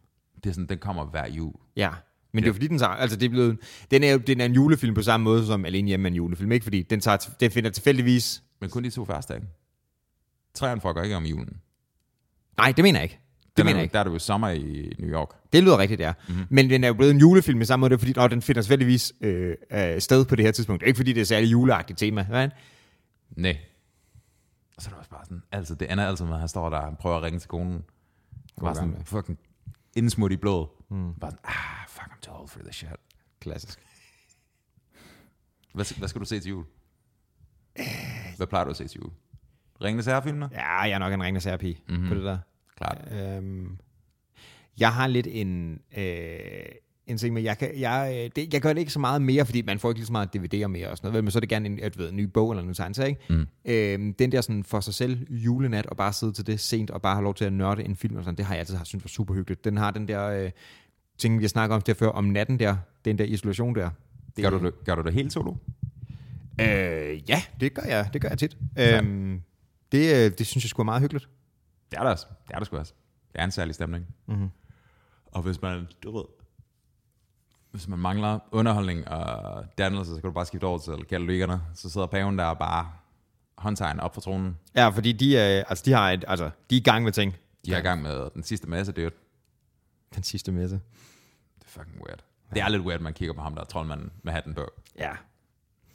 Det er sådan, den kommer hver jul. Ja. Men det er jo fordi, den tager, altså det er blevet, den er den er en julefilm på samme måde som Alene Hjemme er en julefilm, ikke? Fordi den, tager, den finder tilfældigvis... Men kun de to første, ikke? Træerne fucker ikke om julen. Nej, det mener jeg ikke. Det Den mener er, jeg ikke. Der er det jo sommer i New York. Det lyder rigtigt, ja. Mm-hmm. Men den er jo blevet en julefilm i samme måde, det er fordi åh, den finder tilfældigvis øh, øh, sted på det her tidspunkt. Ikke fordi det er særlig juleagtigt tema. Men, Nej. Og så er det også bare sådan, altså det ender altid med, at han står der og prøver at ringe til konen. Bare sådan gamle. fucking indsmut i blod. Mm. Bare sådan, ah, fuck, I'm too old for this shit. klassisk. Hvad, hvad skal du se til jul? Hvad plejer du at se til jul? Ringenes herrefilmer? Ja, jeg er nok en ringende særpige mm-hmm. på det der. Klart. Øhm, jeg har lidt en, øh, en ting med, jeg, kan, jeg, øh, det, jeg gør det ikke så meget mere, fordi man får ikke lige så meget DVD'er mere og sådan noget, men så er det gerne en, at, ved, en ny bog eller en ny tegneserie, ikke? Mm. Øhm, den der sådan for sig selv julenat, og bare sidde til det sent, og bare have lov til at nørde en film, og sådan, det har jeg altid haft, synes var super hyggeligt. Den har den der øh, ting, jeg snakker om der før, om natten der, den der isolation der. Det, Gør du, det, gør du det helt solo? Øh, ja, det gør jeg, det gør jeg tit. Øhm, det, øh, det synes jeg skulle være meget hyggeligt. Det er der også. Det er der sgu også. Det er en særlig stemning. Mm-hmm. Og hvis man, du ved, hvis man mangler underholdning og dannelse, så kan du bare skifte over til katolikerne. Så sidder paven der og bare håndtegn op for tronen. Ja, fordi de, er, altså, de, har et, altså, de er i gang med ting. De er i gang med den sidste masse, det er, Den sidste messe. det er fucking weird. Det er lidt weird, at man kigger på ham der, troldmanden med hatten på. Ja.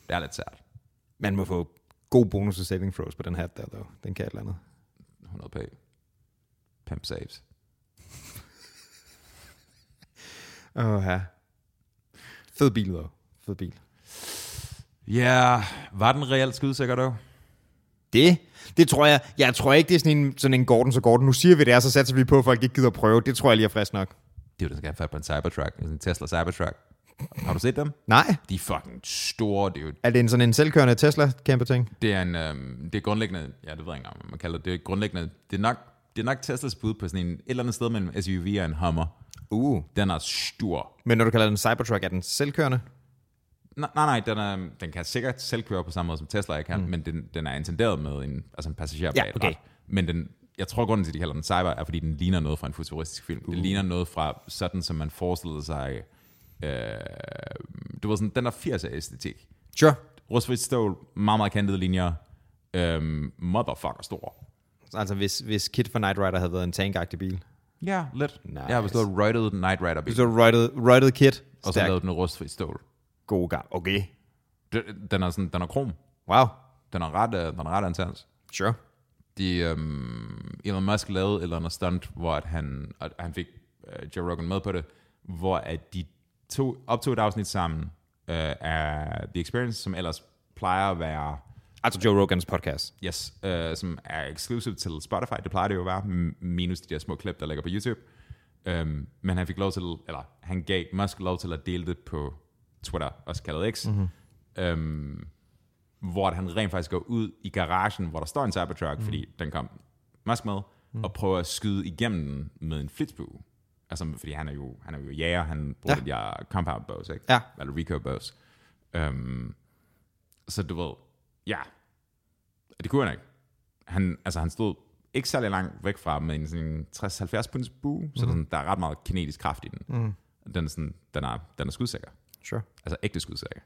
Det er lidt sært. Man må få god bonus til saving throws på den hat der, dog. Den kan et eller andet. 100 p. Pimp saves. Åh, oh, ja. Fed bil, dog. Fed bil. Ja, var den reelt skudsikker dog? Det, det tror jeg, jeg tror ikke, det er sådan en, sådan en Gordon så Gordon. Nu siger vi det er, så satser vi på, at folk ikke gider at prøve. Det tror jeg lige er frisk nok. Det er jo, der skal have på en Cybertruck. En Tesla Cybertruck. Har du set dem? Nej. De er fucking store, det er jo Er det en sådan en selvkørende Tesla kæmpe ting? Det er en, øhm, det er grundlæggende, ja, det ved jeg ikke, om man kalder det, det er grundlæggende, det er nok, det er nok Teslas bud på sådan en, et eller andet sted mellem SUV og en Hummer. Uh. Den er stor. Men når du kalder den Cybertruck, er den selvkørende? Nej, nej, nej den, er, den kan sikkert selv køre på samme måde som Tesla jeg kan, mm. men den, den er intenderet med en, altså en passager Ja, okay. ret. Men den, jeg tror, grunden til, at de kalder den cyber, er, fordi den ligner noget fra en futuristisk film. Uh. Det ligner noget fra sådan, som man forestillede sig, øh, du ved sådan, den der 80'er æstetik. Sure. Rustfrit stål, meget, meget kantede linjer, øhm, motherfucker stor. Altså hvis, hvis Kid for Night Rider havde været en tankagtig bil. Ja, lidt. Nice. Jeg har lavet Righted Night Rider bil, Så righted, righted Kid. og så Stærk. lavet den rustfri stål. God gang. Okay. Den- Den er, sådan, den er krom. Wow. Den er ret, øh, den er ret intens. Sure. De, øhm, Elon Musk lavede et eller andet stunt, hvor at han, at han fik øh, Joe Rogan med på det, hvor at de to, optog et afsnit sammen øh, af The Experience, som ellers plejer at være Altså Joe Rogans podcast. Yes, øh, som er exclusive til Spotify. Det plejer det jo at være, minus de der små klip, der ligger på YouTube. Um, men han fik lov til, eller han gav Musk lov til at dele det på Twitter, også kaldet X. Mm-hmm. Um, hvor han rent faktisk går ud i garagen, hvor der står en Cybertruck, mm. fordi den kom Musk med, mm. og prøver at skyde igennem den med en flitsbue. Altså, fordi han er jo, han er jo jæger, han bruger Ja. ja. de her compound bows, ikke? Ja. Eller recoil bows. Um, så du ved, ja, og det kunne han ikke. Han, altså, han stod ikke særlig langt væk fra med en sådan 60-70 punds bue, mm. så der, er sådan, der er ret meget kinetisk kraft i den. Mm. Den, er sådan, den, er, den er skudsikker. Sure. Altså ægte skudsikker.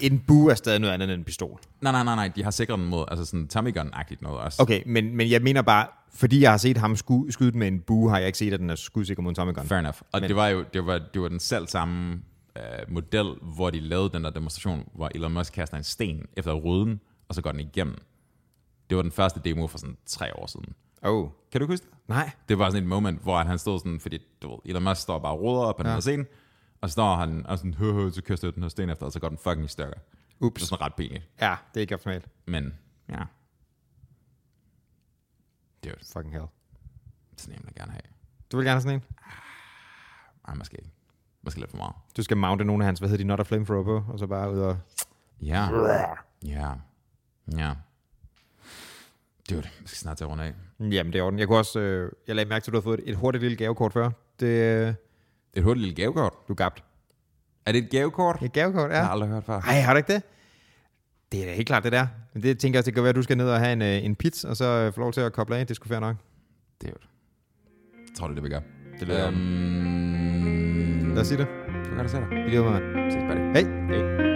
En bue er stadig noget andet end en pistol. Nej, nej, nej, nej, de har sikret den mod, altså sådan Tommy Gun-agtigt noget også. Okay, men, men jeg mener bare, fordi jeg har set ham sku, skyde med en bue, har jeg ikke set, at den er skudsikker mod en Tommy Gun. Fair enough. Og Men. det var jo det var, det var den selv samme øh, model, hvor de lavede den der demonstration, hvor Elon Musk kaster en sten efter ruden, og så går den igennem. Det var den første demo for sådan tre år siden. Oh. Kan du huske det? Nej. Det var sådan et moment, hvor han stod sådan, fordi du ved, Elon Musk står bare og roder op på den Ja. her scene, Og så står han og sådan, hø, hø, så jeg den her sten efter, og så går den fucking i stykker. Det er Ups. sådan ret pinligt. Ja, det er ikke optimalt. Men, ja. Dude, Fucking hell. sådan en jeg gerne have. Du vil gerne have sådan en? Ej, måske ikke. Måske lidt for meget. Du skal mounte nogle af hans, hvad hedder de, not a flamethrower på, og så bare ud og... Ja. Ja. Ja. Dude, vi skal snart til at runde af. Jamen, det er orden. Jeg kunne også... Øh, jeg lagde mærke til, at du har fået et, et hurtigt lille gavekort før. Det, øh, Et hurtigt lille gavekort. du er gabt. Er det et gavekort? Et gavekort, Jeg har ja. aldrig hørt før. Ej, har du ikke det? Det er da helt klart, det der. Men det tænker jeg, det kan være, at du skal ned og have en, øh, en pizza, og så øh, få lov til at koble af. Det skulle fair nok. Dude. Jeg tror, det er det, vi gør. Det lyder Øhm, Lad os sige det. Du kan da se